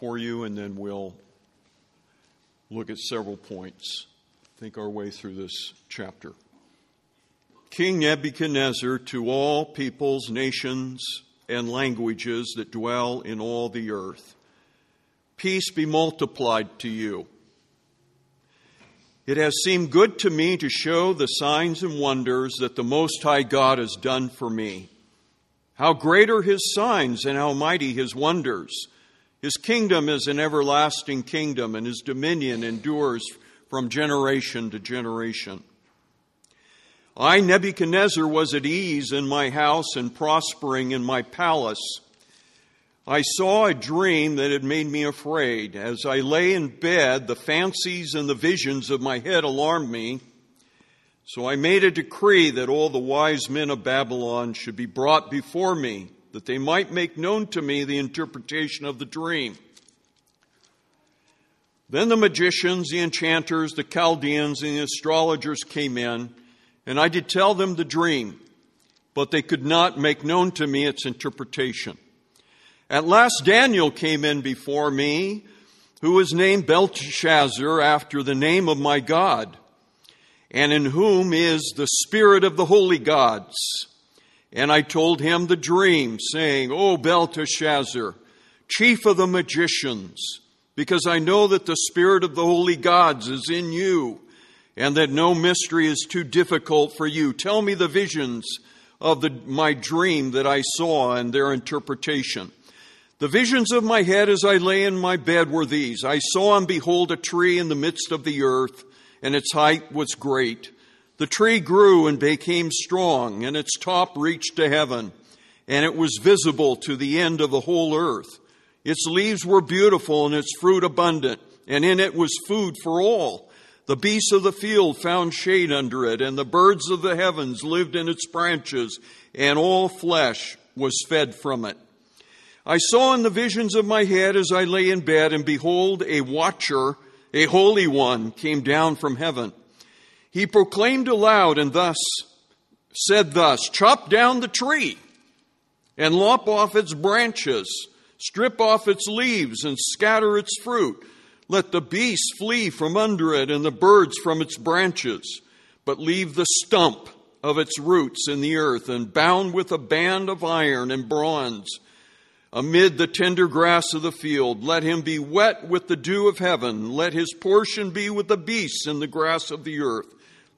for you and then we'll look at several points, think our way through this chapter. King Nebuchadnezzar to all peoples, nations, and languages that dwell in all the earth. Peace be multiplied to you. It has seemed good to me to show the signs and wonders that the Most High God has done for me. How great are his signs and how mighty his wonders. His kingdom is an everlasting kingdom, and his dominion endures from generation to generation. I, Nebuchadnezzar, was at ease in my house and prospering in my palace. I saw a dream that had made me afraid. As I lay in bed, the fancies and the visions of my head alarmed me. So I made a decree that all the wise men of Babylon should be brought before me, that they might make known to me the interpretation of the dream. Then the magicians, the enchanters, the Chaldeans, and the astrologers came in, and I did tell them the dream, but they could not make known to me its interpretation. At last Daniel came in before me, who was named Belteshazzar after the name of my God, and in whom is the spirit of the holy gods. And I told him the dream, saying, O Belteshazzar, chief of the magicians, because I know that the spirit of the holy gods is in you, and that no mystery is too difficult for you. Tell me the visions of the, my dream that I saw and their interpretation. The visions of my head as I lay in my bed were these. I saw and behold a tree in the midst of the earth, and its height was great. The tree grew and became strong, and its top reached to heaven, and it was visible to the end of the whole earth. Its leaves were beautiful and its fruit abundant, and in it was food for all. The beasts of the field found shade under it, and the birds of the heavens lived in its branches, and all flesh was fed from it. I saw in the visions of my head as I lay in bed, and behold, a watcher, a holy one, came down from heaven. He proclaimed aloud and thus said thus, chop down the tree and lop off its branches, strip off its leaves and scatter its fruit. Let the beasts flee from under it and the birds from its branches, but leave the stump of its roots in the earth and bound with a band of iron and bronze amid the tender grass of the field. Let him be wet with the dew of heaven. Let his portion be with the beasts in the grass of the earth.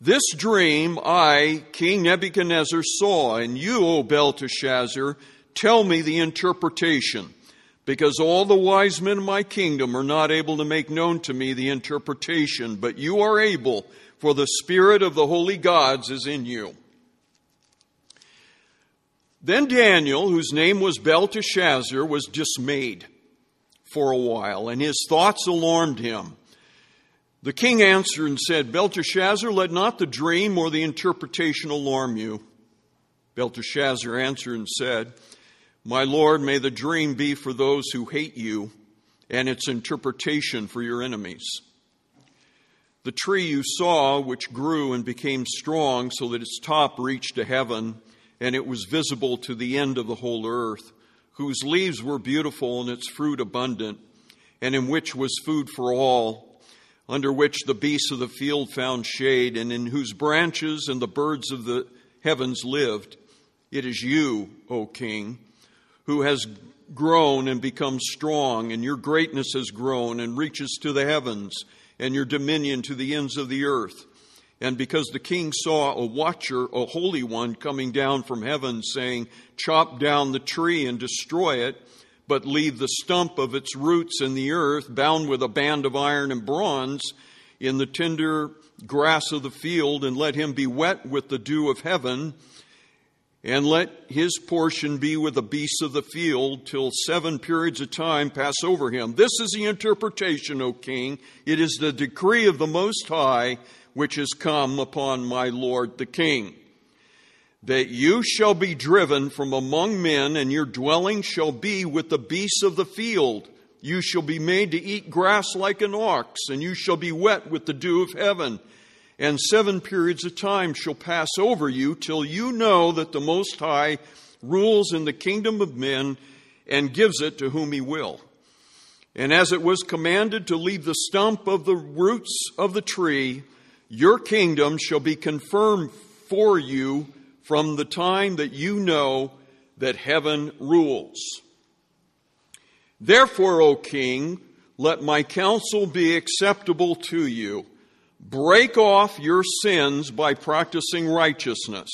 This dream I, King Nebuchadnezzar, saw, and you, O Belteshazzar, tell me the interpretation, because all the wise men of my kingdom are not able to make known to me the interpretation, but you are able, for the spirit of the holy gods is in you. Then Daniel, whose name was Belteshazzar, was dismayed for a while, and his thoughts alarmed him. The king answered and said, Belteshazzar, let not the dream or the interpretation alarm you. Belteshazzar answered and said, My lord, may the dream be for those who hate you, and its interpretation for your enemies. The tree you saw, which grew and became strong so that its top reached to heaven, and it was visible to the end of the whole earth, whose leaves were beautiful and its fruit abundant, and in which was food for all, under which the beasts of the field found shade, and in whose branches and the birds of the heavens lived. It is you, O king, who has grown and become strong, and your greatness has grown and reaches to the heavens, and your dominion to the ends of the earth. And because the king saw a watcher, a holy one, coming down from heaven, saying, Chop down the tree and destroy it, but leave the stump of its roots in the earth, bound with a band of iron and bronze, in the tender grass of the field, and let him be wet with the dew of heaven and let his portion be with the beasts of the field till seven periods of time pass over him. This is the interpretation, O king. It is the decree of the Most High which has come upon my Lord the king. That you shall be driven from among men, and your dwelling shall be with the beasts of the field. You shall be made to eat grass like an ox, and you shall be wet with the dew of heaven and seven periods of time shall pass over you till you know that the Most High rules in the kingdom of men and gives it to whom he will. And as it was commanded to leave the stump of the roots of the tree, your kingdom shall be confirmed for you from the time that you know that heaven rules. Therefore, O king, let my counsel be acceptable to you Break off your sins by practicing righteousness,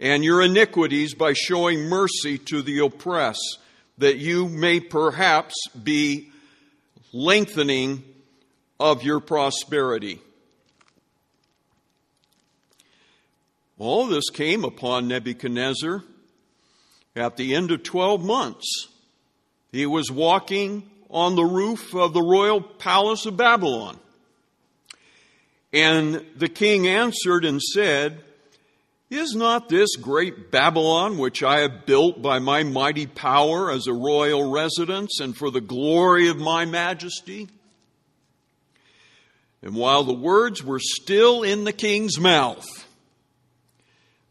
and your iniquities by showing mercy to the oppressed, that you may perhaps be lengthening of your prosperity. All this came upon Nebuchadnezzar at the end of 12 months. He was walking on the roof of the royal palace of Babylon. And the king answered and said, Is not this great Babylon, which I have built by my mighty power as a royal residence and for the glory of my majesty? And while the words were still in the king's mouth,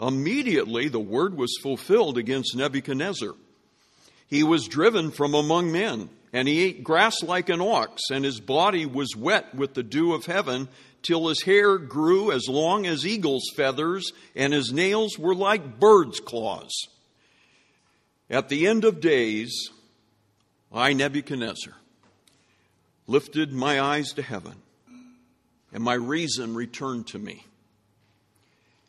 Immediately the word was fulfilled against Nebuchadnezzar. He was driven from among men, and he ate grass like an ox, and his body was wet with the dew of heaven till his hair grew as long as eagle's feathers, and his nails were like bird's claws. At the end of days, I, Nebuchadnezzar, lifted my eyes to heaven, and my reason returned to me.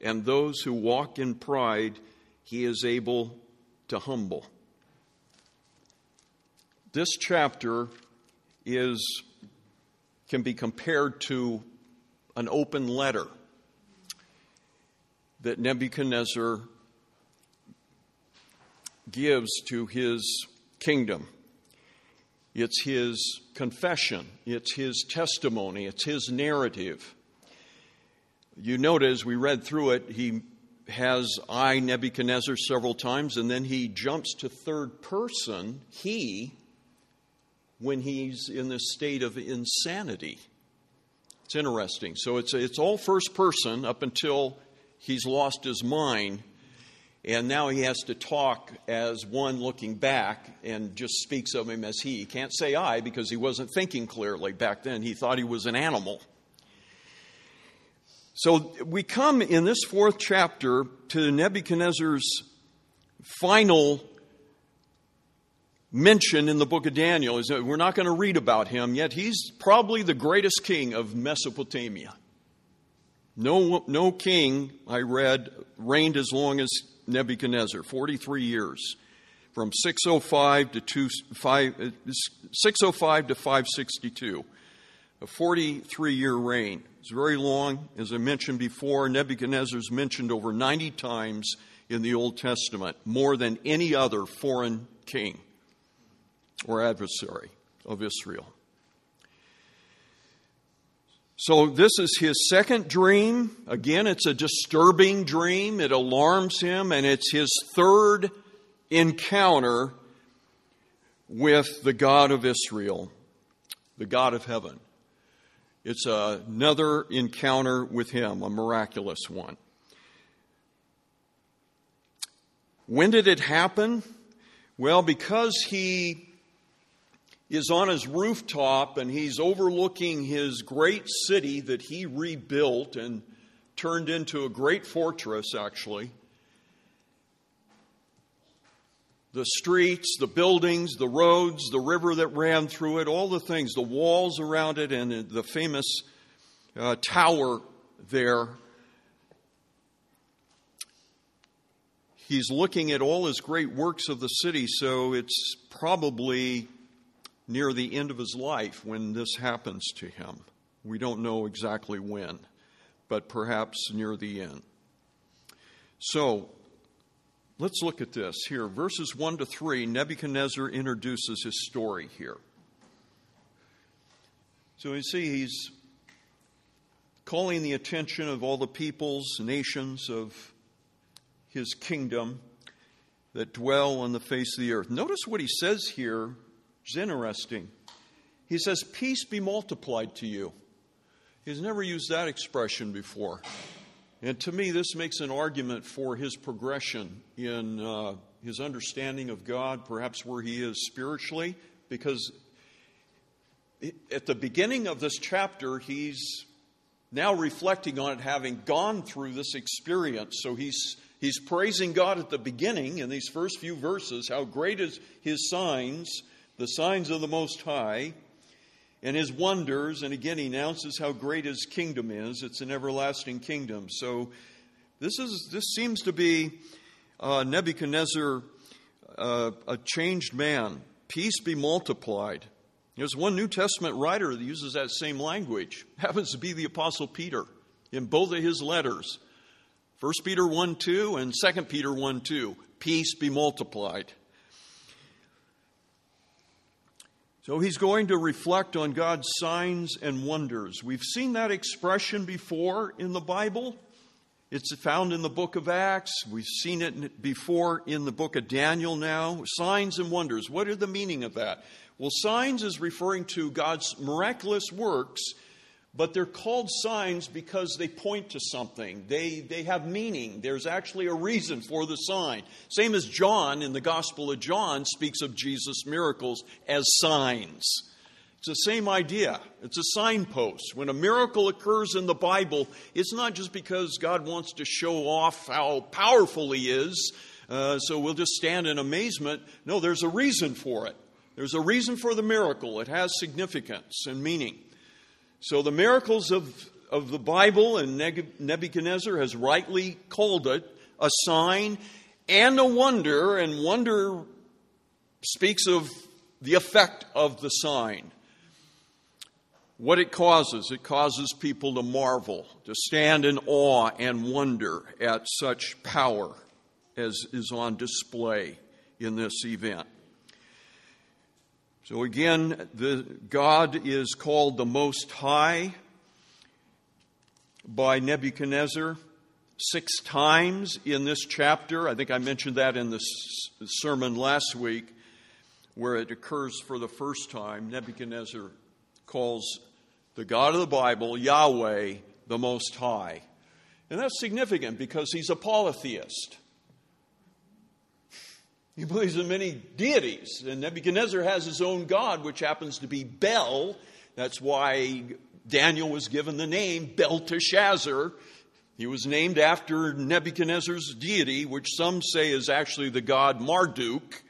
and those who walk in pride he is able to humble. This chapter is can be compared to an open letter that Nebuchadnezzar gives to his kingdom. It's his confession, it's his testimony, it's his narrative. You note as we read through it, he has I, Nebuchadnezzar, several times, and then he jumps to third person, he, when he's in this state of insanity. It's interesting. So it's, it's all first person up until he's lost his mind. And now he has to talk as one looking back and just speaks of him as he. He can't say I because he wasn't thinking clearly back then. He thought he was an animal. So we come in this fourth chapter to Nebuchadnezzar's final mention in the book of Daniel. We're not going to read about him, yet he's probably the greatest king of Mesopotamia. No, no king, I read, reigned as long as Nebuchadnezzar, 43 years, from 605 to, two, five, uh, 605 to 562. A 43 year reign. It's very long. As I mentioned before, Nebuchadnezzar's mentioned over 90 times in the Old Testament, more than any other foreign king or adversary of Israel. So, this is his second dream. Again, it's a disturbing dream. It alarms him, and it's his third encounter with the God of Israel, the God of heaven. It's another encounter with him, a miraculous one. When did it happen? Well, because he is on his rooftop and he's overlooking his great city that he rebuilt and turned into a great fortress, actually. The streets, the buildings, the roads, the river that ran through it, all the things, the walls around it, and the famous uh, tower there. He's looking at all his great works of the city, so it's probably near the end of his life when this happens to him. We don't know exactly when, but perhaps near the end. So, let's look at this here. Verses 1 to 3, Nebuchadnezzar introduces his story here. So, you see, he's calling the attention of all the peoples, nations of his kingdom that dwell on the face of the earth. Notice what he says here it's interesting. He says, Peace be multiplied to you. He's never used that expression before. And to me, this makes an argument for his progression in uh, his understanding of God, perhaps where he is spiritually, because at the beginning of this chapter, he's now reflecting on it, having gone through this experience. So he's, he's praising God at the beginning in these first few verses, how great is his signs the signs of the Most High and his wonders. And again, he announces how great his kingdom is. It's an everlasting kingdom. So this, is, this seems to be uh, Nebuchadnezzar, uh, a changed man. Peace be multiplied. There's one New Testament writer that uses that same language. Happens to be the Apostle Peter in both of his letters. 1 Peter 1 2 and 2 Peter 1 2. Peace be multiplied. So he's going to reflect on God's signs and wonders. We've seen that expression before in the Bible. It's found in the book of Acts. We've seen it before in the book of Daniel now. Signs and wonders. What are the meaning of that? Well, signs is referring to God's miraculous works but they're called signs because they point to something. They, they have meaning. There's actually a reason for the sign. Same as John in the Gospel of John speaks of Jesus' miracles as signs. It's the same idea. It's a signpost. When a miracle occurs in the Bible, it's not just because God wants to show off how powerful He is, uh, so we'll just stand in amazement. No, there's a reason for it. There's a reason for the miracle. It has significance and meaning. So the miracles of, of the Bible, and Nebuchadnezzar has rightly called it a sign and a wonder, and wonder speaks of the effect of the sign. What it causes, it causes people to marvel, to stand in awe and wonder at such power as is on display in this event. So again, the, God is called the Most High by Nebuchadnezzar six times in this chapter. I think I mentioned that in the sermon last week, where it occurs for the first time. Nebuchadnezzar calls the God of the Bible, Yahweh, the Most High. And that's significant because he's a polytheist. He believes in many deities, and Nebuchadnezzar has his own god, which happens to be Bel. That's why Daniel was given the name Belteshazzar. He was named after Nebuchadnezzar's deity, which some say is actually the god Marduk,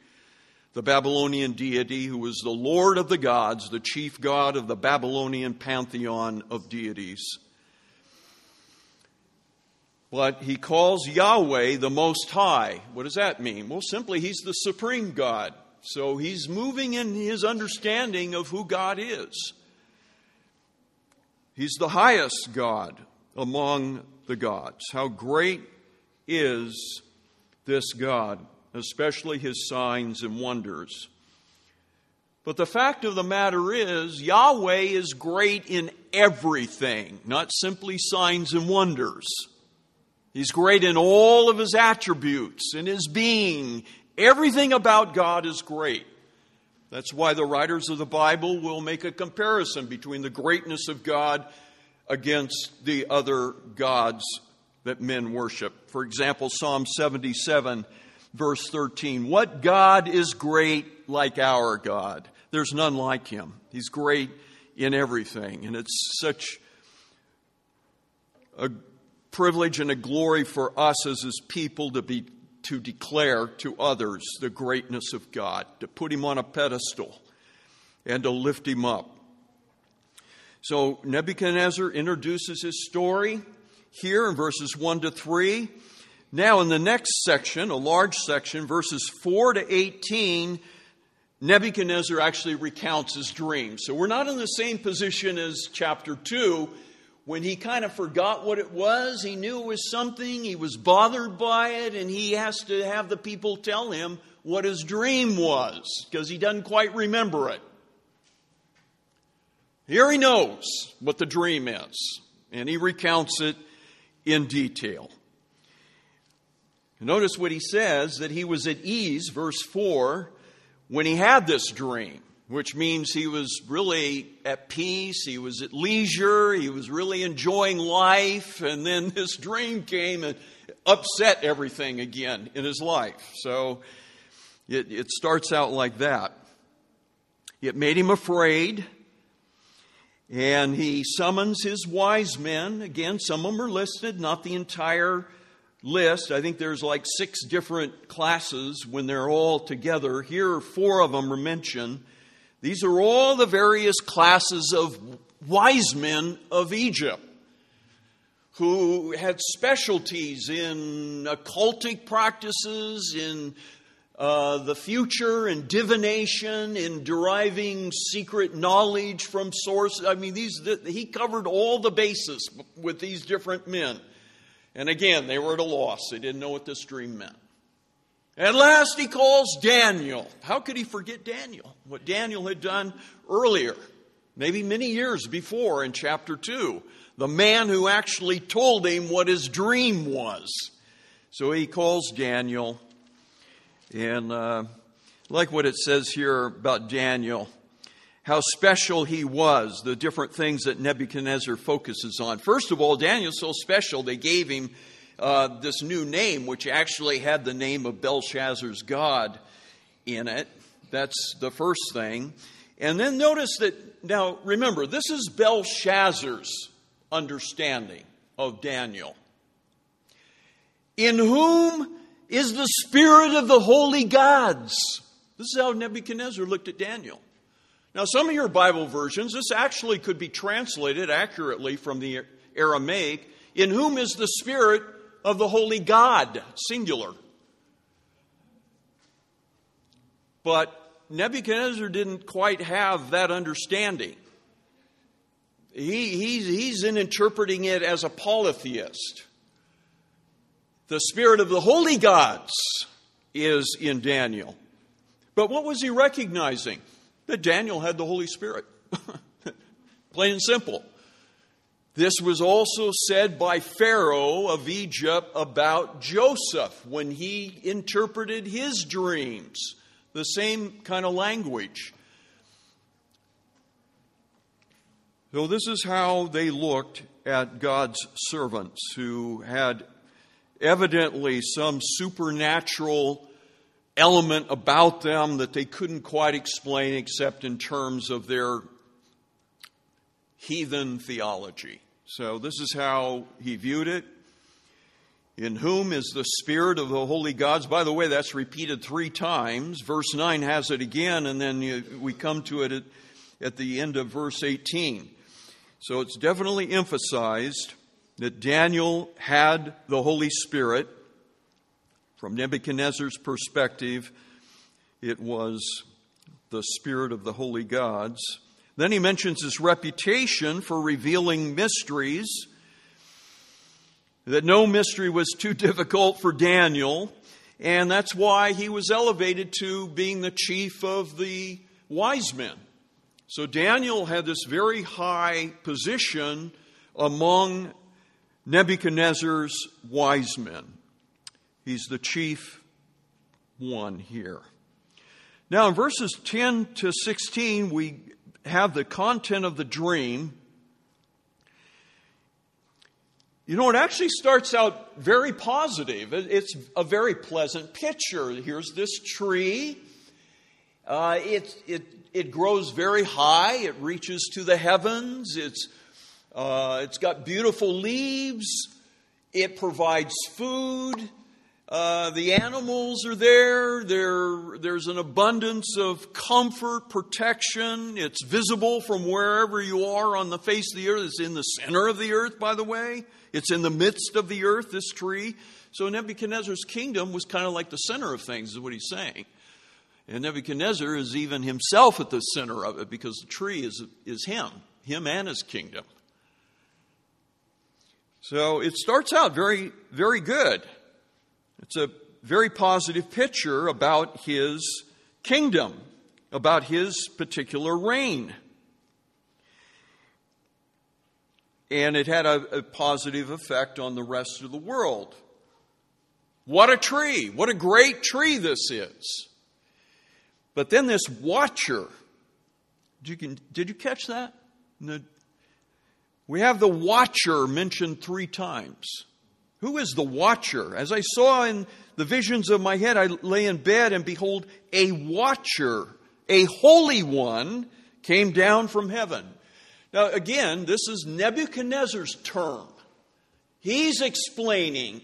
the Babylonian deity who was the Lord of the gods, the chief god of the Babylonian pantheon of deities. But he calls Yahweh the Most High. What does that mean? Well, simply, he's the supreme God. So he's moving in his understanding of who God is. He's the highest God among the gods. How great is this God, especially his signs and wonders. But the fact of the matter is, Yahweh is great in everything, not simply signs and wonders. He's great in all of his attributes, in his being. Everything about God is great. That's why the writers of the Bible will make a comparison between the greatness of God against the other gods that men worship. For example, Psalm 77, verse 13 What God is great like our God? There's none like him. He's great in everything. And it's such a privilege and a glory for us as his people to be to declare to others the greatness of God, to put him on a pedestal and to lift him up. So Nebuchadnezzar introduces his story here in verses 1 to 3. Now, in the next section, a large section, verses 4 to 18, Nebuchadnezzar actually recounts his dream. So we're not in the same position as chapter 2 when he kind of forgot what it was. He knew it was something, he was bothered by it, and he has to have the people tell him what his dream was because he doesn't quite remember it. Here he knows what the dream is, and he recounts it in detail. Notice what he says that he was at ease, verse 4, when he had this dream which means he was really at peace, he was at leisure, he was really enjoying life, and then this dream came and upset everything again in his life. So it, it starts out like that. It made him afraid, and he summons his wise men. Again, some of them are listed, not the entire list. I think there's like six different classes when they're all together. Here, four of them are mentioned. These are all the various classes of wise men of Egypt who had specialties in occultic practices, in uh, the future, in divination, in deriving secret knowledge from sources. I mean, these he covered all the bases with these different men. And again, they were at a loss. They didn't know what this dream meant. At last, he calls Daniel. How could he forget Daniel? What Daniel had done earlier, maybe many years before in chapter 2. The man who actually told him what his dream was. So he calls Daniel. And uh, like what it says here about Daniel, how special he was, the different things that Nebuchadnezzar focuses on. First of all, Daniel's so special, they gave him uh, this new name, which actually had the name of Belshazzar's God in it. That's the first thing. And then notice that, now remember, this is Belshazzar's understanding of Daniel. In whom is the spirit of the holy gods? This is how Nebuchadnezzar looked at Daniel. Now, some of your Bible versions, this actually could be translated accurately from the Aramaic. In whom is the spirit of the holy God, singular. But Nebuchadnezzar didn't quite have that understanding. He, he's, he's in interpreting it as a polytheist. The spirit of the holy gods is in Daniel. But what was he recognizing? That Daniel had the Holy Spirit. Plain and simple. This was also said by Pharaoh of Egypt about Joseph when he interpreted his dreams. The same kind of language. So, this is how they looked at God's servants who had evidently some supernatural element about them that they couldn't quite explain except in terms of their heathen theology. So, this is how he viewed it. In whom is the Spirit of the holy gods? By the way, that's repeated three times. Verse 9 has it again, and then you, we come to it at, at the end of verse 18. So it's definitely emphasized that Daniel had the Holy Spirit. From Nebuchadnezzar's perspective, it was the Spirit of the holy gods. Then he mentions his reputation for revealing mysteries, that no mystery was too difficult for Daniel, and that's why he was elevated to being the chief of the wise men. So Daniel had this very high position among Nebuchadnezzar's wise men. He's the chief one here. Now, in verses 10 to 16, we have the content of the dream. You know, it actually starts out very positive. It's a very pleasant picture. Here's this tree. Uh, it, it, it grows very high, it reaches to the heavens, it's, uh, it's got beautiful leaves, it provides food. Uh, the animals are there. there. There's an abundance of comfort, protection. It's visible from wherever you are on the face of the earth. It's in the center of the earth, by the way. It's in the midst of the earth, this tree. So Nebuchadnezzar's kingdom was kind of like the center of things, is what he's saying. And Nebuchadnezzar is even himself at the center of it because the tree is, is him, him and his kingdom. So it starts out very, very good. It's a very positive picture about his kingdom, about his particular reign. And it had a, a, positive effect on the rest of the world. What a tree! What a great tree this is! But then this watcher, did you, did you catch that? The, we have the watcher mentioned three times. Who is the watcher? As I saw in the visions of my head, I lay in bed and behold, a watcher, a holy one, came down from heaven. Now, again, this is Nebuchadnezzar's term. He's explaining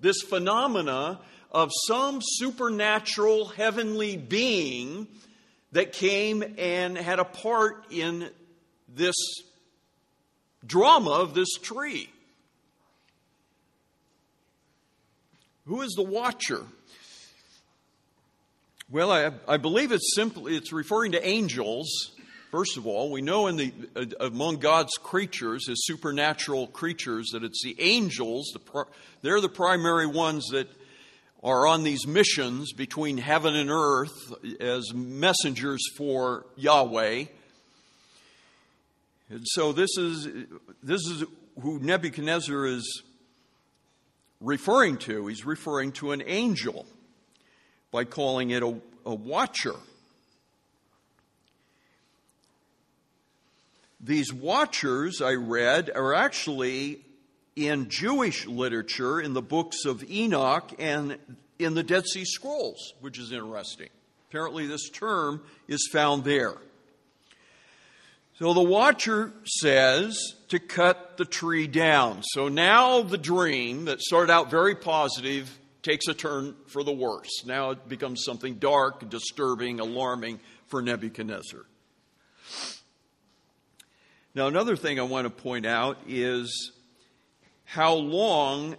this phenomena of some supernatural heavenly being that came and had a part in this drama of this tree. Who is the watcher? Well, I, I believe it's simply it's referring to angels. First of all, we know in the uh, among God's creatures, His supernatural creatures, that it's the angels. The, they're the primary ones that are on these missions between heaven and earth as messengers for Yahweh. And so this is this is who Nebuchadnezzar is referring to. He's referring to an angel by calling it a, a watcher. These watchers, I read, are actually in Jewish literature in the books of Enoch and in the Dead Sea Scrolls, which is interesting. Apparently, this term is found there. So the watcher says to cut the tree down. So now the dream that started out very positive takes a turn for the worse. Now it becomes something dark, disturbing, alarming for Nebuchadnezzar. Now, another thing I want to point out is how long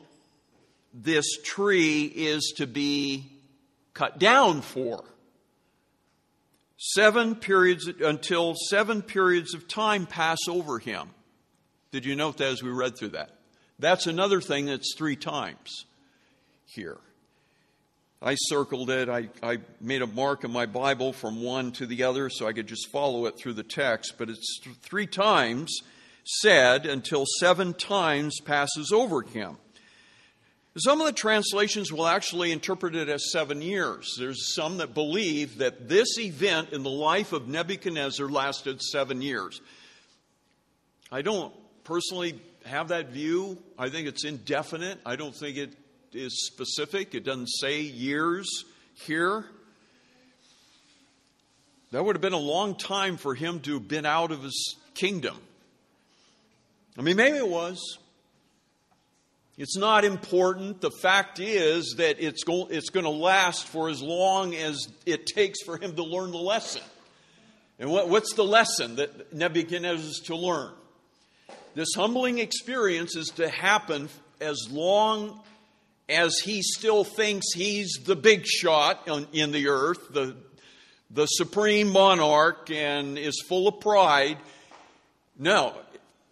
this tree is to be cut down for. Seven periods until seven periods of time pass over him. Did you note that as we read through that? That's another thing that's three times here. I circled it. I, I, made a mark in my Bible from one to the other so I could just follow it through the text. But it's three times said until seven times passes over him. Some of the translations will actually interpret it as seven years. There's some that believe that this event in the life of Nebuchadnezzar lasted seven years. I don't personally have that view. I think it's indefinite. I don't think it is specific, it doesn't say years here. That would have been a long time for him to have been out of his kingdom. I mean, maybe it was. It's not important. The fact is that it's, go- it's going to last for as long as it takes for him to learn the lesson. And what, what's the lesson that Nebuchadnezzar is to learn? This humbling experience is to happen as long as he still thinks he's the big shot in the earth, the, the supreme monarch, and is full of pride. No,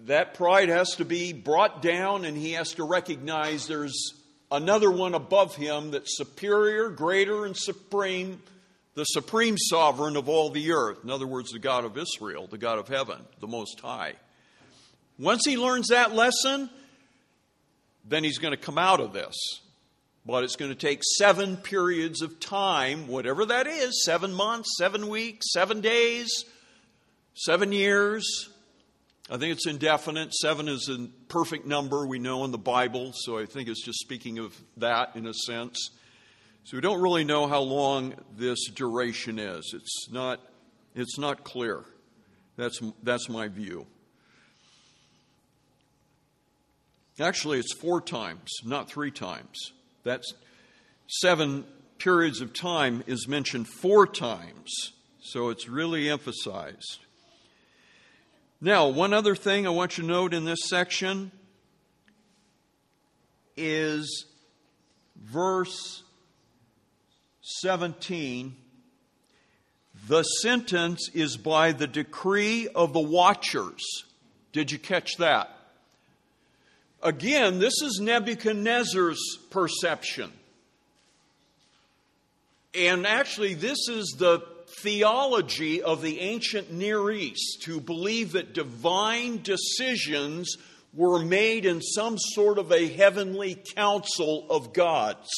that pride has to be brought down, and he has to recognize there's another one above him that's superior, greater, and supreme, the supreme sovereign of all the earth. In other words, the God of Israel, the God of heaven, the Most High. Once he learns that lesson, then he's going to come out of this. But it's going to take seven periods of time, whatever that is seven months, seven weeks, seven days, seven years. I think it's indefinite. Seven is a perfect number we know in the Bible, so I think it's just speaking of that in a sense. So we don't really know how long this duration is. It's not, it's not clear. That's, that's my view. Actually, it's four times, not three times. That's seven periods of time is mentioned four times, so it's really emphasized. Now, one other thing I want you to note in this section is verse 17. The sentence is by the decree of the watchers. Did you catch that? Again, this is Nebuchadnezzar's perception. And actually, this is the theology of the ancient Near East to believe that divine decisions were made in some sort of a heavenly council of gods.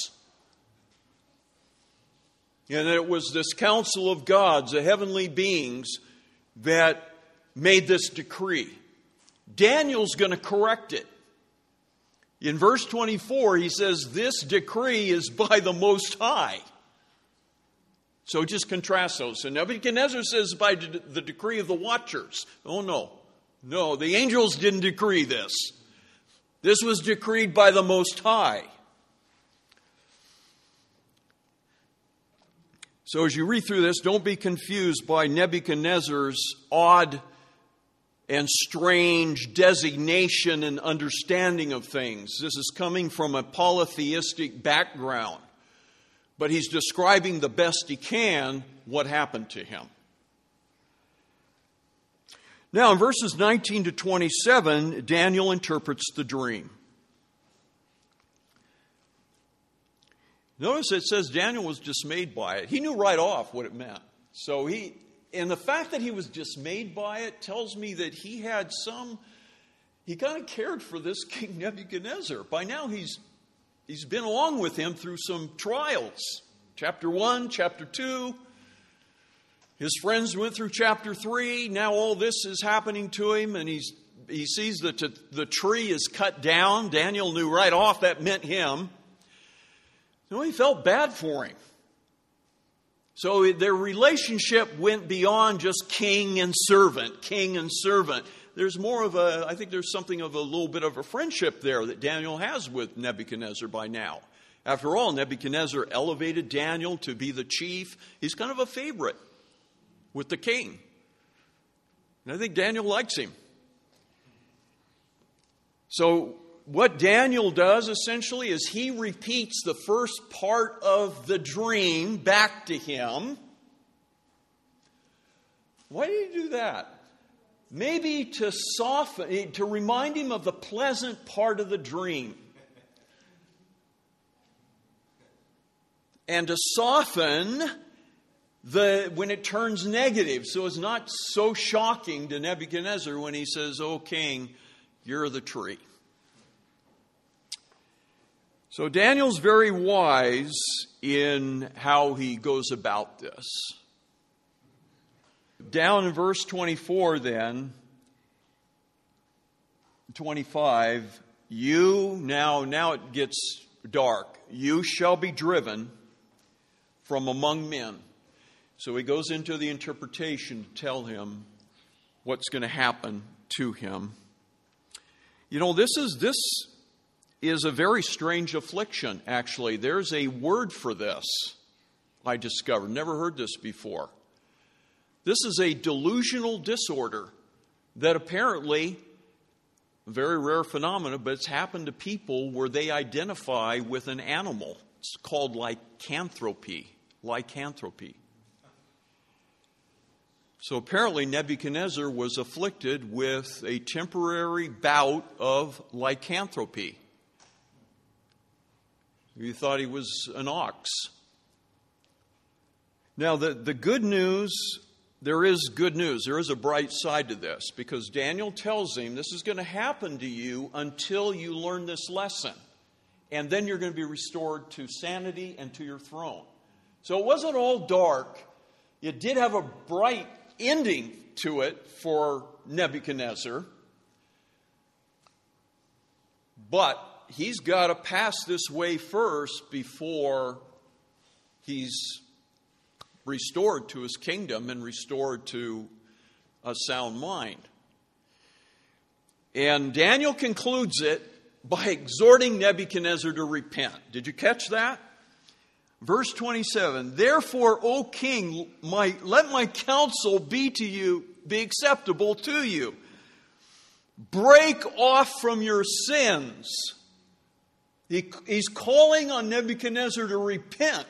And it was this council of gods, the heavenly beings, that made this decree. Daniel's going to correct it. In verse 24, he says, This decree is by the Most High. So just contrast those. So Nebuchadnezzar says, By the decree of the watchers. Oh, no. No, the angels didn't decree this. This was decreed by the Most High. So as you read through this, don't be confused by Nebuchadnezzar's odd and strange designation and understanding of things. This is coming from a polytheistic background, but he's describing the best he can what happened to him. Now, in verses 19 to 27, Daniel interprets the dream. Notice it says Daniel was dismayed by it. He knew right off what it meant. So he, and the fact that he was dismayed by it tells me that he had some, he kind of cared for this King Nebuchadnezzar. By now, he's, he's been along with him through some trials. Chapter 1, chapter 2. His friends went through chapter 3. Now all this is happening to him, and he's, he sees that the tree is cut down. Daniel knew right off that meant him. So he felt bad for him. So their relationship went beyond just king and servant, king and servant. There's more of a, I think there's something of a little bit of a friendship there that Daniel has with Nebuchadnezzar by now. After all, Nebuchadnezzar elevated Daniel to be the chief. He's kind of a favorite with the king. And I think Daniel likes him. So what Daniel does essentially is he repeats the first part of the dream back to him. Why did he do that? Maybe to soften, eh, to remind him of the pleasant part of the dream. And to soften the when it turns negative. So it's not so shocking to Nebuchadnezzar when he says, Oh king, you're the tree. So Daniel's very wise in how he goes about this. Down in verse 24, then, 25, you, now, now it gets dark. You shall be driven from among men. So he goes into the interpretation to tell him what's going to happen to him. You know, this is this is a very strange affliction, actually. There's a word for this, I discovered. Never heard this before. This is a delusional disorder that apparently, very rare phenomena, but it's happened to people where they identify with an animal. It's called lycanthropy. Lycanthropy. So apparently, Nebuchadnezzar was afflicted with a temporary bout of lycanthropy. He thought he was an ox. Now, the, the good news, there is good news. There is a bright side to this because Daniel tells him this is going to happen to you until you learn this lesson. And then you're going to be restored to sanity and to your throne. So it wasn't all dark. It did have a bright ending to it for Nebuchadnezzar. But he's got to pass this way first before he's restored to his kingdom and restored to a sound mind. And Daniel concludes it by exhorting Nebuchadnezzar to repent. Did you catch that? Verse 27 Therefore, O king, my, let my counsel be to you, be acceptable to you. Break off from your sins he, he's calling on Nebuchadnezzar to repent.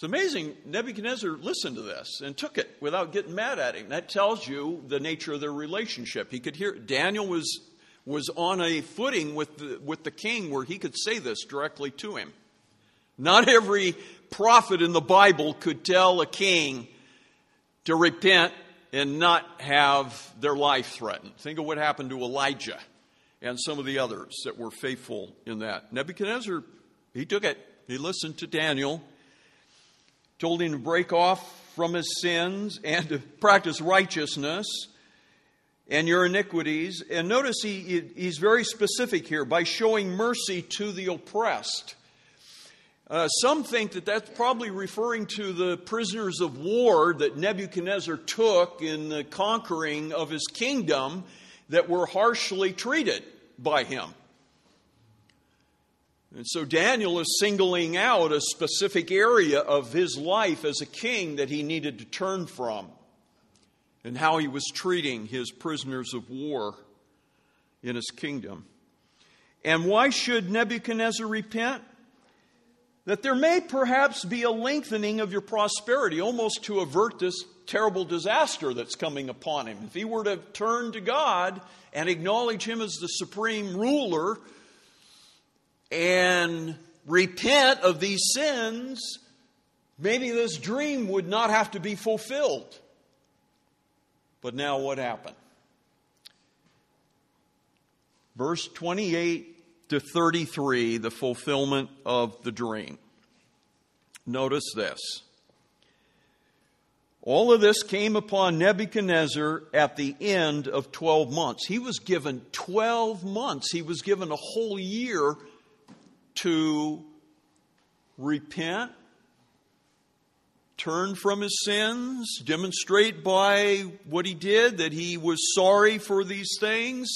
It's amazing. Nebuchadnezzar listened to this and took it without getting mad at him. That tells you the nature of their relationship. He could hear Daniel was was on a footing with the, with the king where he could say this directly to him. Not every prophet in the Bible could tell a king to repent and not have their life threatened. Think of what happened to Elijah and some of the others that were faithful in that. Nebuchadnezzar, he took it. He listened to Daniel, told him to break off from his sins and to practice righteousness and your iniquities. And notice he, he's very specific here by showing mercy to the oppressed. Uh, some think that that's probably referring to the prisoners of war that Nebuchadnezzar took in the conquering of his kingdom that were harshly treated by him. And so Daniel is singling out a specific area of his life as a king that he needed to turn from and how he was treating his prisoners of war in his kingdom. And why should Nebuchadnezzar repent? That there may perhaps be a lengthening of your prosperity, almost to avert this terrible disaster that's coming upon him. If he were to turn to God and acknowledge him as the supreme ruler and repent of these sins, maybe this dream would not have to be fulfilled. But now what happened? Verse 28 to 33, the fulfillment of the dream. Notice this. All of this came upon Nebuchadnezzar at the end of 12 months. He was given 12 months, he was given a whole year to repent, turn from his sins, demonstrate by what he did that he was sorry for these things.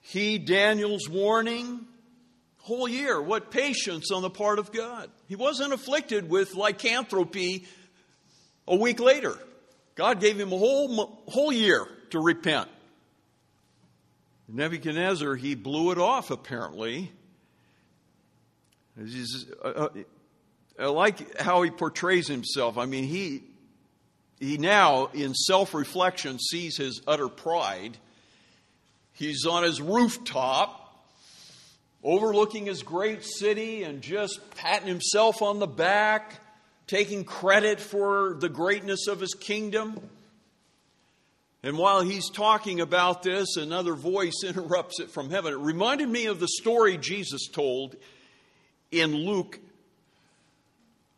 He, Daniel's warning, whole year. What patience on the part of God. He wasn't afflicted with lycanthropy a week later. God gave him a whole, whole year to repent. Nebuchadnezzar, he blew it off apparently. Uh, uh, I like how he portrays himself. I mean, he, he now, in self reflection, sees his utter pride. He's on his rooftop, overlooking his great city, and just patting himself on the back taking credit for the greatness of his kingdom. And while he's talking about this, another voice interrupts it from heaven. It reminded me of the story Jesus told in Luke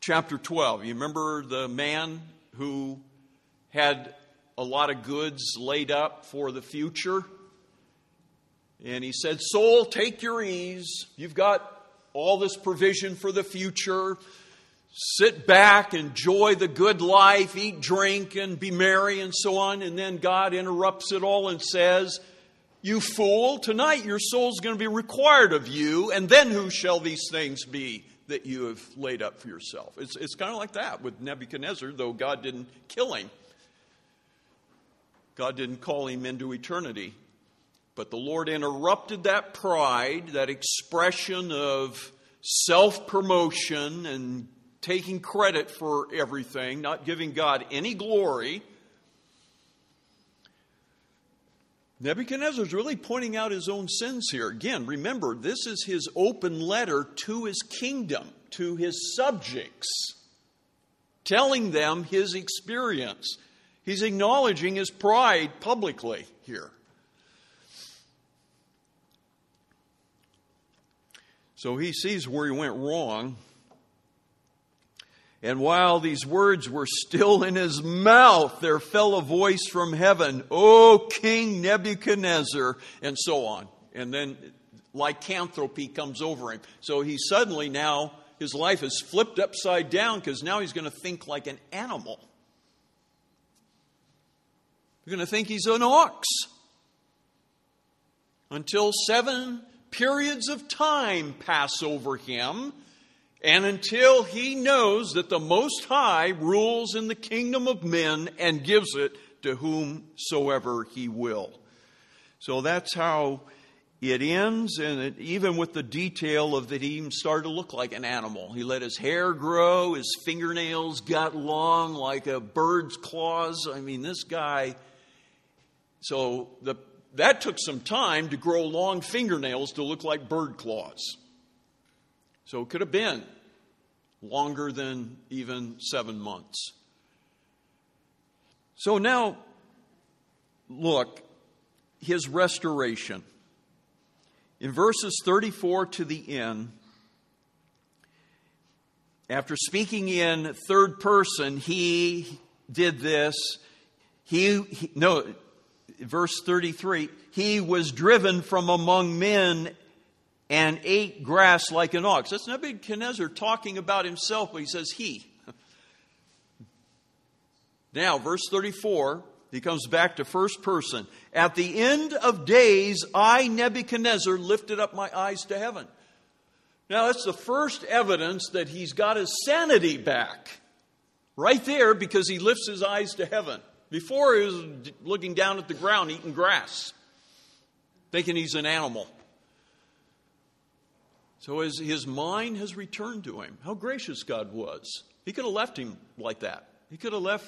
chapter 12. You remember the man who had a lot of goods laid up for the future? And he said, Soul, take your ease. You've got all this provision for the future. Sit back, enjoy the good life, eat, drink, and be merry, and so on. And then God interrupts it all and says, You fool, tonight your soul's going to be required of you, and then who shall these things be that you have laid up for yourself? It's, it's kind of like that with Nebuchadnezzar, though God didn't kill him. God didn't call him into eternity. But the Lord interrupted that pride, that expression of self promotion and taking credit for everything, not giving God any glory. Nebuchadnezzar is really pointing out his own sins here. Again, remember, this is his open letter to his kingdom, to his subjects, telling them his experience. He's acknowledging his pride publicly here. So he sees where he went wrong. And while these words were still in his mouth, there fell a voice from heaven, O King Nebuchadnezzar, and so on. And then lycanthropy comes over him. So he suddenly now, his life is flipped upside down because now he's going to think like an animal. You're going to think he's an ox. Until seven periods of time pass over him, and until he knows that the Most High rules in the kingdom of men and gives it to whomsoever he will. So that's how it ends, and it, even with the detail of that he even started to look like an animal. He let his hair grow, his fingernails got long like a bird's claws. I mean, this guy. So the that took some time to grow long fingernails to look like bird claws. So it could have been longer than even seven months. So now, look, his restoration. In verses 34 to the end, after speaking in third person, he did this. He, he no, verse 33 he was driven from among men and ate grass like an ox. That's Nebuchadnezzar talking about himself, but he says he. Now, verse 34, he comes back to first person. At the end of days, I, Nebuchadnezzar, lifted up my eyes to heaven. Now, that's the first evidence that he's got his sanity back. Right there, because he lifts his eyes to heaven. Before, he was looking down at the ground, eating grass, thinking he's an animal. So his, his mind has returned to him. How gracious God was. He could have left him like that. He could have left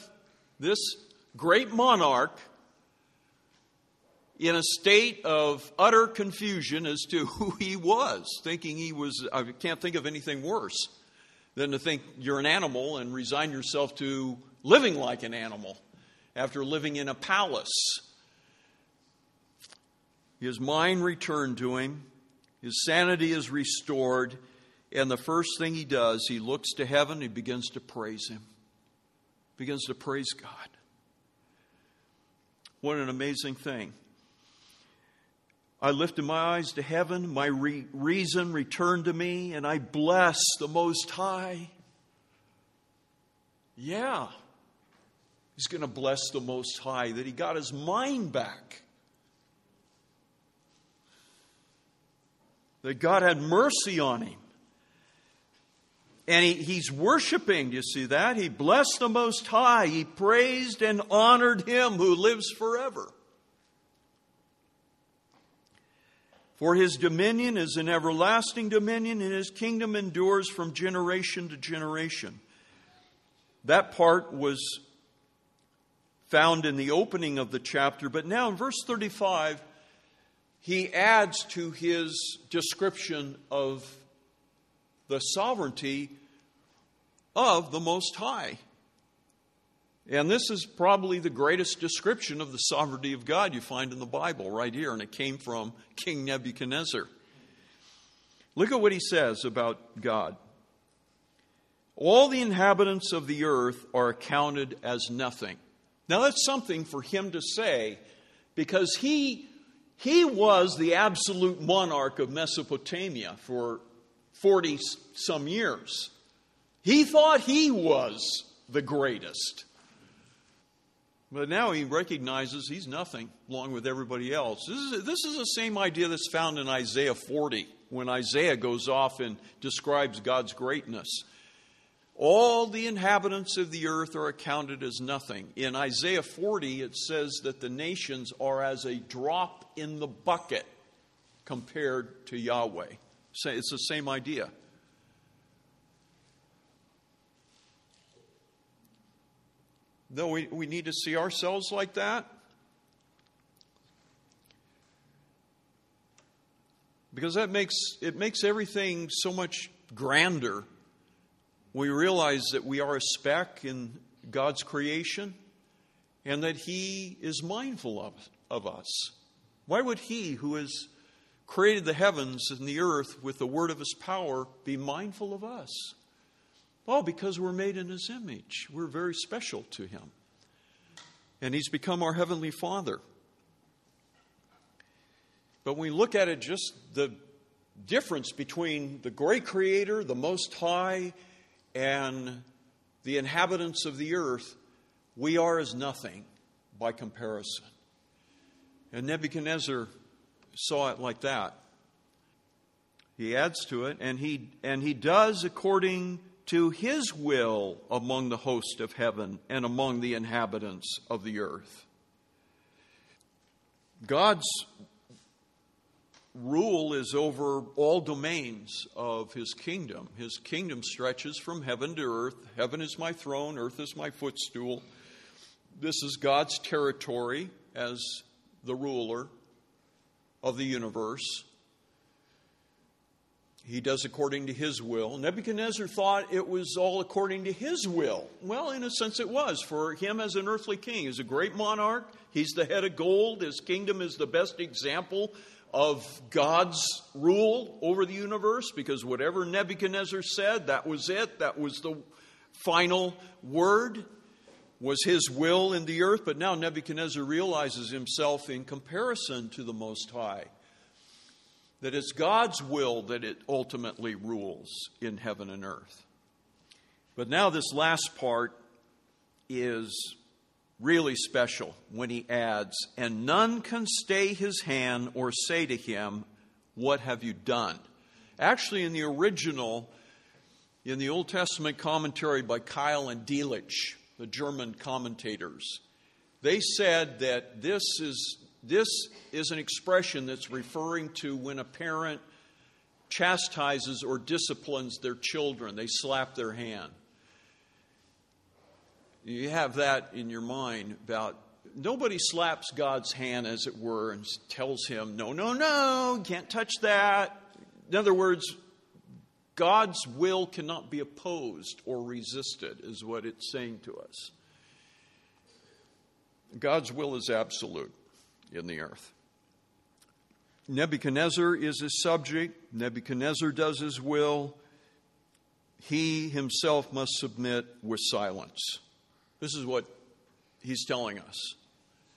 this great monarch in a state of utter confusion as to who he was, thinking he was, I can't think of anything worse than to think you're an animal and resign yourself to living like an animal after living in a palace. His mind returned to him, his sanity is restored, and the first thing he does, he looks to heaven, he begins to praise him, begins to praise God. What an amazing thing. I lifted my eyes to heaven, my re- reason returned to me, and I bless the Most High. Yeah, He's going to bless the Most High that he got his mind back. That God had mercy on him. And he, he's worshiping, you see that? He blessed the Most High. He praised and honored him who lives forever. For his dominion is an everlasting dominion, and his kingdom endures from generation to generation. That part was found in the opening of the chapter. But now in verse 35, he adds to his description of the sovereignty of the Most High. And this is probably the greatest description of the sovereignty of God you find in the Bible right here, and it came from King Nebuchadnezzar. Look at what he says about God. All the inhabitants of the earth are accounted as nothing. Now, that's something for him to say because he He was the absolute monarch of Mesopotamia for 40 some years. He thought he was the greatest. But now he recognizes he's nothing along with everybody else. This is, this is the same idea that's found in Isaiah 40 when Isaiah goes off and describes God's greatness. All the inhabitants of the earth are accounted as nothing. In Isaiah 40, it says that the nations are as a drop in the bucket compared to Yahweh. So It's the same idea. Though we, we need to see ourselves like that. Because that makes it makes everything so much grander. We realize that we are a speck in God's creation and that He is mindful of, of us. Why would He, who has created the heavens and the earth with the word of His power, be mindful of us? Well, because we're made in His image. We're very special to Him. And He's become our Heavenly Father. But when we look at it, just the difference between the great Creator, the Most High, and the inhabitants of the earth, we are as nothing by comparison. And Nebuchadnezzar saw it like that. He adds to it, and he, and he does according to his will among the host of heaven and among the inhabitants of the earth. God's rule is over all domains of his kingdom. His kingdom stretches from heaven to earth. Heaven is my throne, earth is my footstool. This is God's territory as the ruler of the universe. He does according to his will. Nebuchadnezzar thought it was all according to his will. Well, in a sense, it was for him as an earthly king. He's a great monarch. He's the head of gold. His kingdom is the best example of God's rule over the universe because whatever Nebuchadnezzar said, that was it. That was the final word, was his will in the earth. But now Nebuchadnezzar realizes himself in comparison to the Most High that it's God's will that it ultimately rules in heaven and earth. But now, this last part is really special when he adds, And none can stay his hand or say to him, What have you done? Actually, in the original, in the Old Testament commentary by Keil and Delitzsch, the German commentators, they said that this is this is an expression that's referring to when a parent chastises or disciplines their children, they slap their hand. You have that in your mind about nobody slaps God's hand, as it were, and tells him, no, no, no, can't touch that. In other words, God's will cannot be opposed or resisted, is what it's saying to us. God's will is absolute in the earth. Nebuchadnezzar is his subject. Nebuchadnezzar does his will. He himself must submit with silence. This is what he's telling us.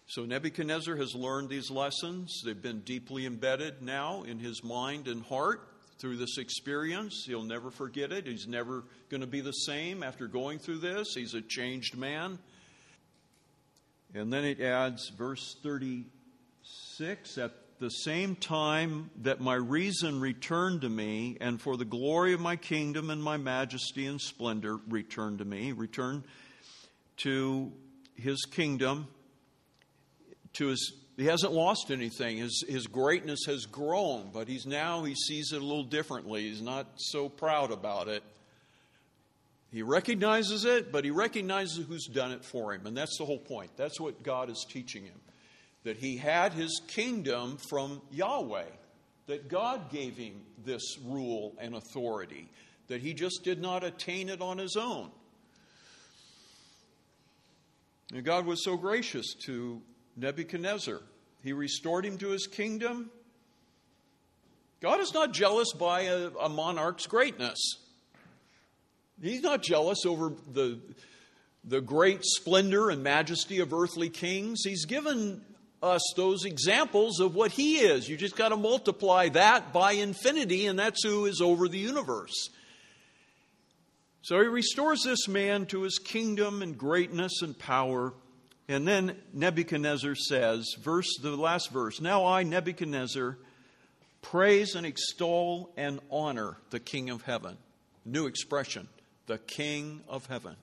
So Nebuchadnezzar has learned these lessons. They've been deeply embedded now in his mind and heart through this experience. He'll never forget it. He's never going to be the same after going through this. He's a changed man. And then it adds, verse 36 At the same time that my reason returned to me, and for the glory of my kingdom and my majesty and splendor returned to me, returned to his kingdom, to his he hasn't lost anything. His, his greatness has grown, but he's now, he sees it a little differently. He's not so proud about it. He recognizes it, but he recognizes who's done it for him. And that's the whole point. That's what God is teaching him that he had his kingdom from Yahweh, that God gave him this rule and authority, that he just did not attain it on his own. And God was so gracious to Nebuchadnezzar. He restored him to his kingdom. God is not jealous by a, a monarch's greatness. He's not jealous over the, the great splendor and majesty of earthly kings. He's given us those examples of what He is. You just got to multiply that by infinity, and that's who is over the universe. So He restores this man to his kingdom and greatness and power. And then Nebuchadnezzar says, verse the last verse, Now I, Nebuchadnezzar, praise and extol and honor the King of heaven. New expression, the King of heaven.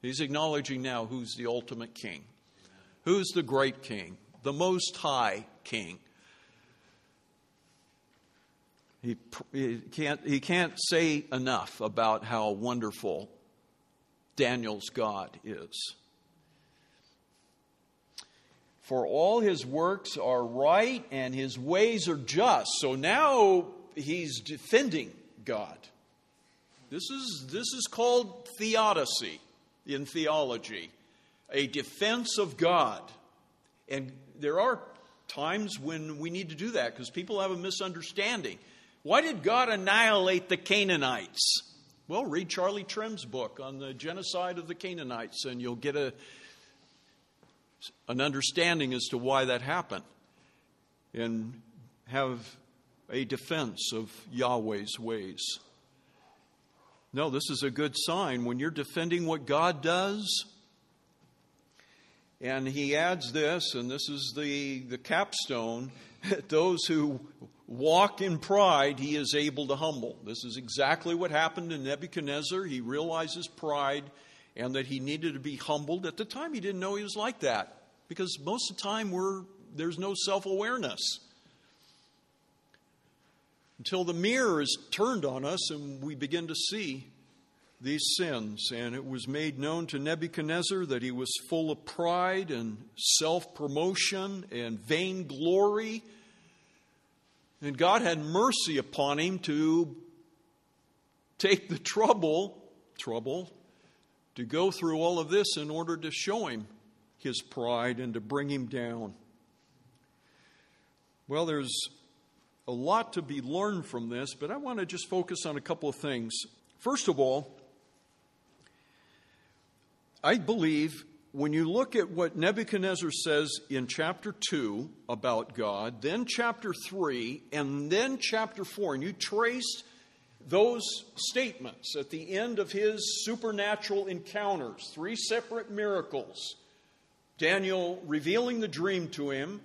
He's acknowledging now who's the ultimate king. Who's the great king? The most high king. He, he, can't, he can't say enough about how wonderful Daniel's God is. For all his works are right and his ways are just. So now he's defending God. This is, this is called theodicy in theology, a defense of God. And there are times when we need to do that because people have a misunderstanding. Why did God annihilate the Canaanites? Well, read Charlie Trimm's book on the genocide of the Canaanites, and you'll get a, an understanding as to why that happened and have a defense of Yahweh's ways. No, this is a good sign when you're defending what God does. And he adds this, and this is the, the capstone those who walk in pride, he is able to humble. This is exactly what happened to Nebuchadnezzar. He realizes pride and that he needed to be humbled. At the time, he didn't know he was like that because most of the time we're, there's no self awareness until the mirror is turned on us and we begin to see these sins. And it was made known to Nebuchadnezzar that he was full of pride and self promotion and vainglory. And God had mercy upon him to take the trouble, trouble, to go through all of this in order to show him his pride and to bring him down. Well, there's a lot to be learned from this, but I want to just focus on a couple of things. First of all, I believe when you look at what Nebuchadnezzar says in chapter 2 about God, then chapter 3, and then chapter 4, and you trace those statements at the end of his supernatural encounters, three separate miracles Daniel revealing the dream to him,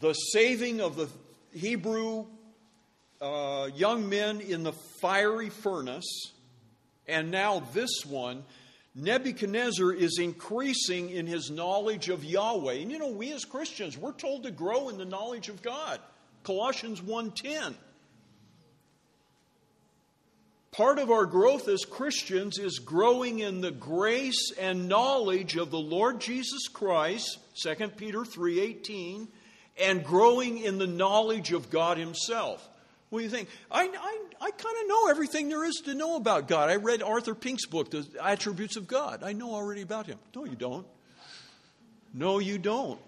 the saving of the Hebrew uh, young men in the fiery furnace, and now this one. Nebuchadnezzar is increasing in his knowledge of Yahweh. And you know, we as Christians, we're told to grow in the knowledge of God. Colossians 1:10. Part of our growth as Christians is growing in the grace and knowledge of the Lord Jesus Christ, 2 Peter 3:18, and growing in the knowledge of God himself. What do you think? I, I, I kind of know everything there is to know about God. I read Arthur Pink's book, The Attributes of God. I know already about him. No, you don't. No, you don't.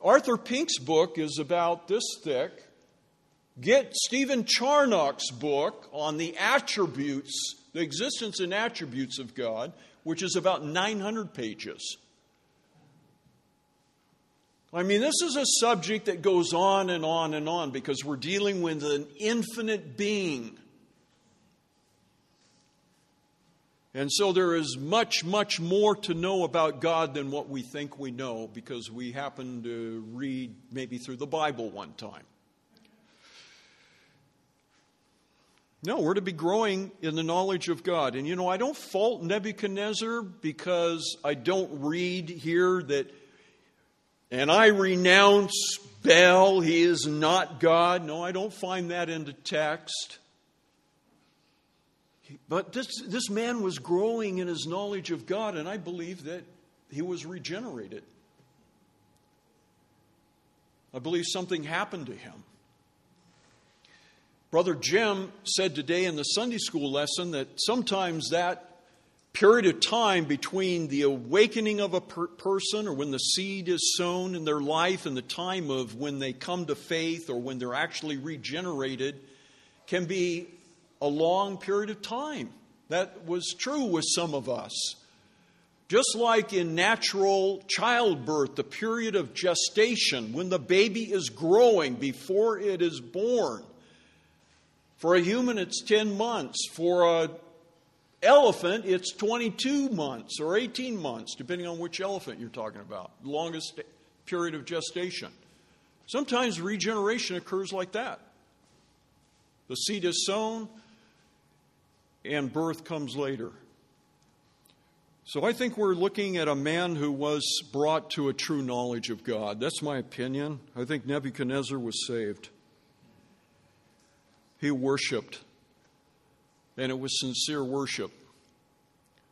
Arthur Pink's book is about this thick. Get Stephen Charnock's book on the attributes, the existence and attributes of God, which is about 900 pages. I mean, this is a subject that goes on and on and on because we're dealing with an infinite being. And so there is much, much more to know about God than what we think we know because we happen to read maybe through the Bible one time. No, we're to be growing in the knowledge of God. And you know, I don't fault Nebuchadnezzar because I don't read here that and I renounce Baal, he is not God. No, I don't find that in the text. But this, this man was growing in his knowledge of God, and I believe that he was regenerated. I believe something happened to him. Brother Jim said today in the Sunday school lesson that sometimes that period of time between the awakening of a per- person or when the seed is sown in their life and the time of when they come to faith or when they're actually regenerated can be a long period of time. That was true with some of us. Just like in natural childbirth, the period of gestation, when the baby is growing before it is born. For a human, it's 10 months. For an elephant, it's 22 months or 18 months, depending on which elephant you're talking about. Longest period of gestation. Sometimes regeneration occurs like that. The seed is sown, and birth comes later. So I think we're looking at a man who was brought to a true knowledge of God. That's my opinion. I think Nebuchadnezzar was saved. He worshiped, and it was sincere worship.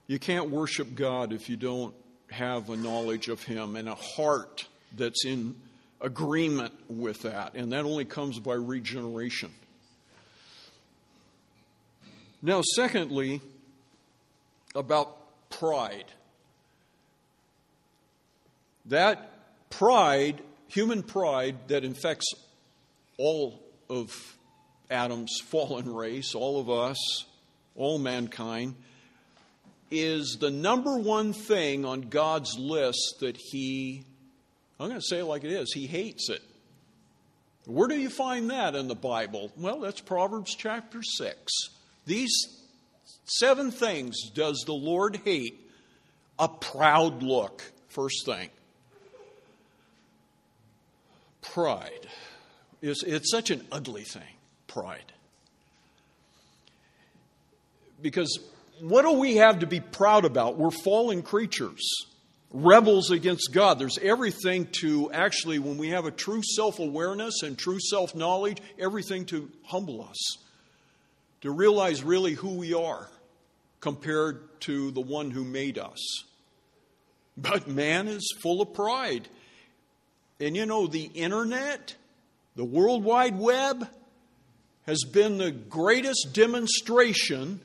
You can't worship God if you don't have a knowledge of Him and a heart that's in agreement with that, and that only comes by regeneration. Now, secondly, about pride. That pride, human pride, that infects all of Adam's fallen race, all of us, all mankind, is the number one thing on God's list that He, I'm going to say it like it is, He hates it. Where do you find that in the Bible? Well, that's Proverbs chapter 6. These Seven things does the Lord hate a proud look, first thing. Pride. It's, it's such an ugly thing, pride. Because what do we have to be proud about? We're fallen creatures, rebels against God. There's everything to actually, when we have a true self awareness and true self knowledge, everything to humble us to realize really who we are compared to the one who made us. But man is full of pride. And you know, the internet, the World Wide Web, has been the greatest demonstration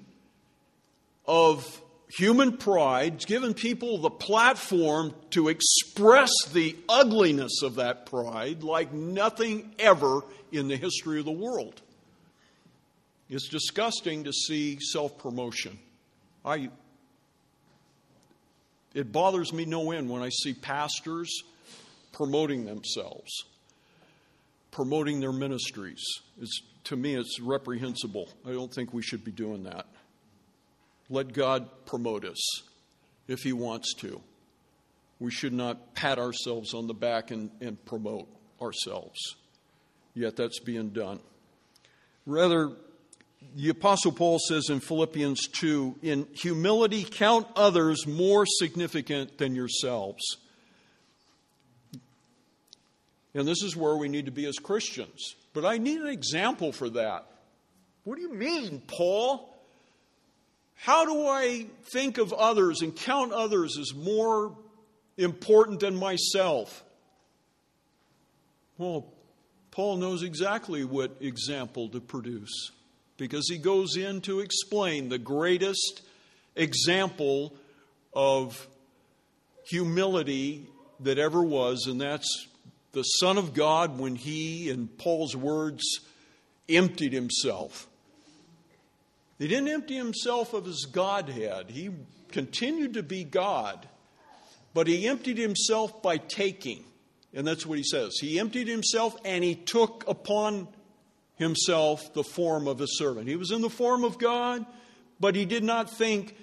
of human pride. Given people the platform to express the ugliness of that pride like nothing ever in the history of the world. It's disgusting to see self promotion. I, it bothers me no end when I see pastors promoting themselves, promoting their ministries. It's, to me, it's reprehensible. I don't think we should be doing that. Let God promote us if He wants to. We should not pat ourselves on the back and, and promote ourselves. Yet that's being done. Rather, the Apostle Paul says in Philippians 2 in humility, count others more significant than yourselves. And this is where we need to be as Christians. But I need an example for that. What do you mean, Paul? How do I think of others and count others as more important than myself? Well, Paul knows exactly what example to produce because he goes in to explain the greatest example of humility that ever was, and that's the Son of God when he, in Paul's words, emptied himself. He didn't empty himself of his Godhead, he continued to be God, but he emptied himself by taking. And that's what he says. He emptied himself and he took upon himself the form of a servant. He was in the form of God, but he did not think,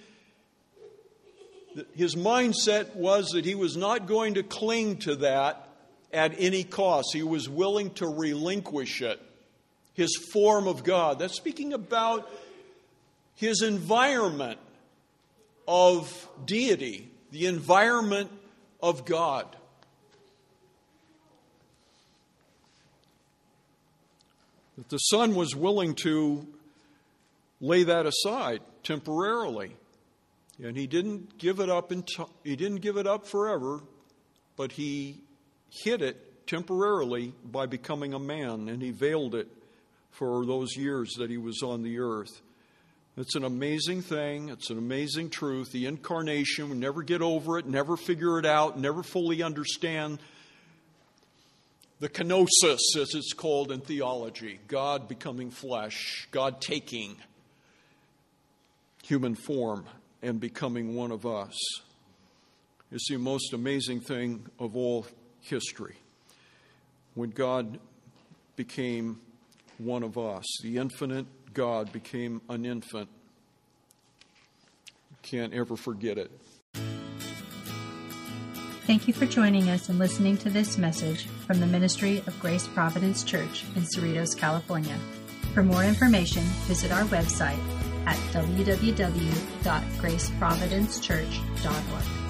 his mindset was that he was not going to cling to that at any cost. He was willing to relinquish it. His form of God. That's speaking about his environment of deity, the environment of God. that the son was willing to lay that aside temporarily. And he didn't give it up in t- he didn't give it up forever, but he hid it temporarily by becoming a man and he veiled it for those years that he was on the earth. It's an amazing thing. It's an amazing truth. The incarnation, we never get over it, never figure it out, never fully understand the kenosis, as it's called in theology, God becoming flesh, God taking human form and becoming one of us. is the most amazing thing of all history. When God became one of us, the infinite God became an infant. Can't ever forget it. Thank you for joining us and listening to this message from the Ministry of Grace Providence Church in Cerritos, California. For more information, visit our website at www.graceprovidencechurch.org.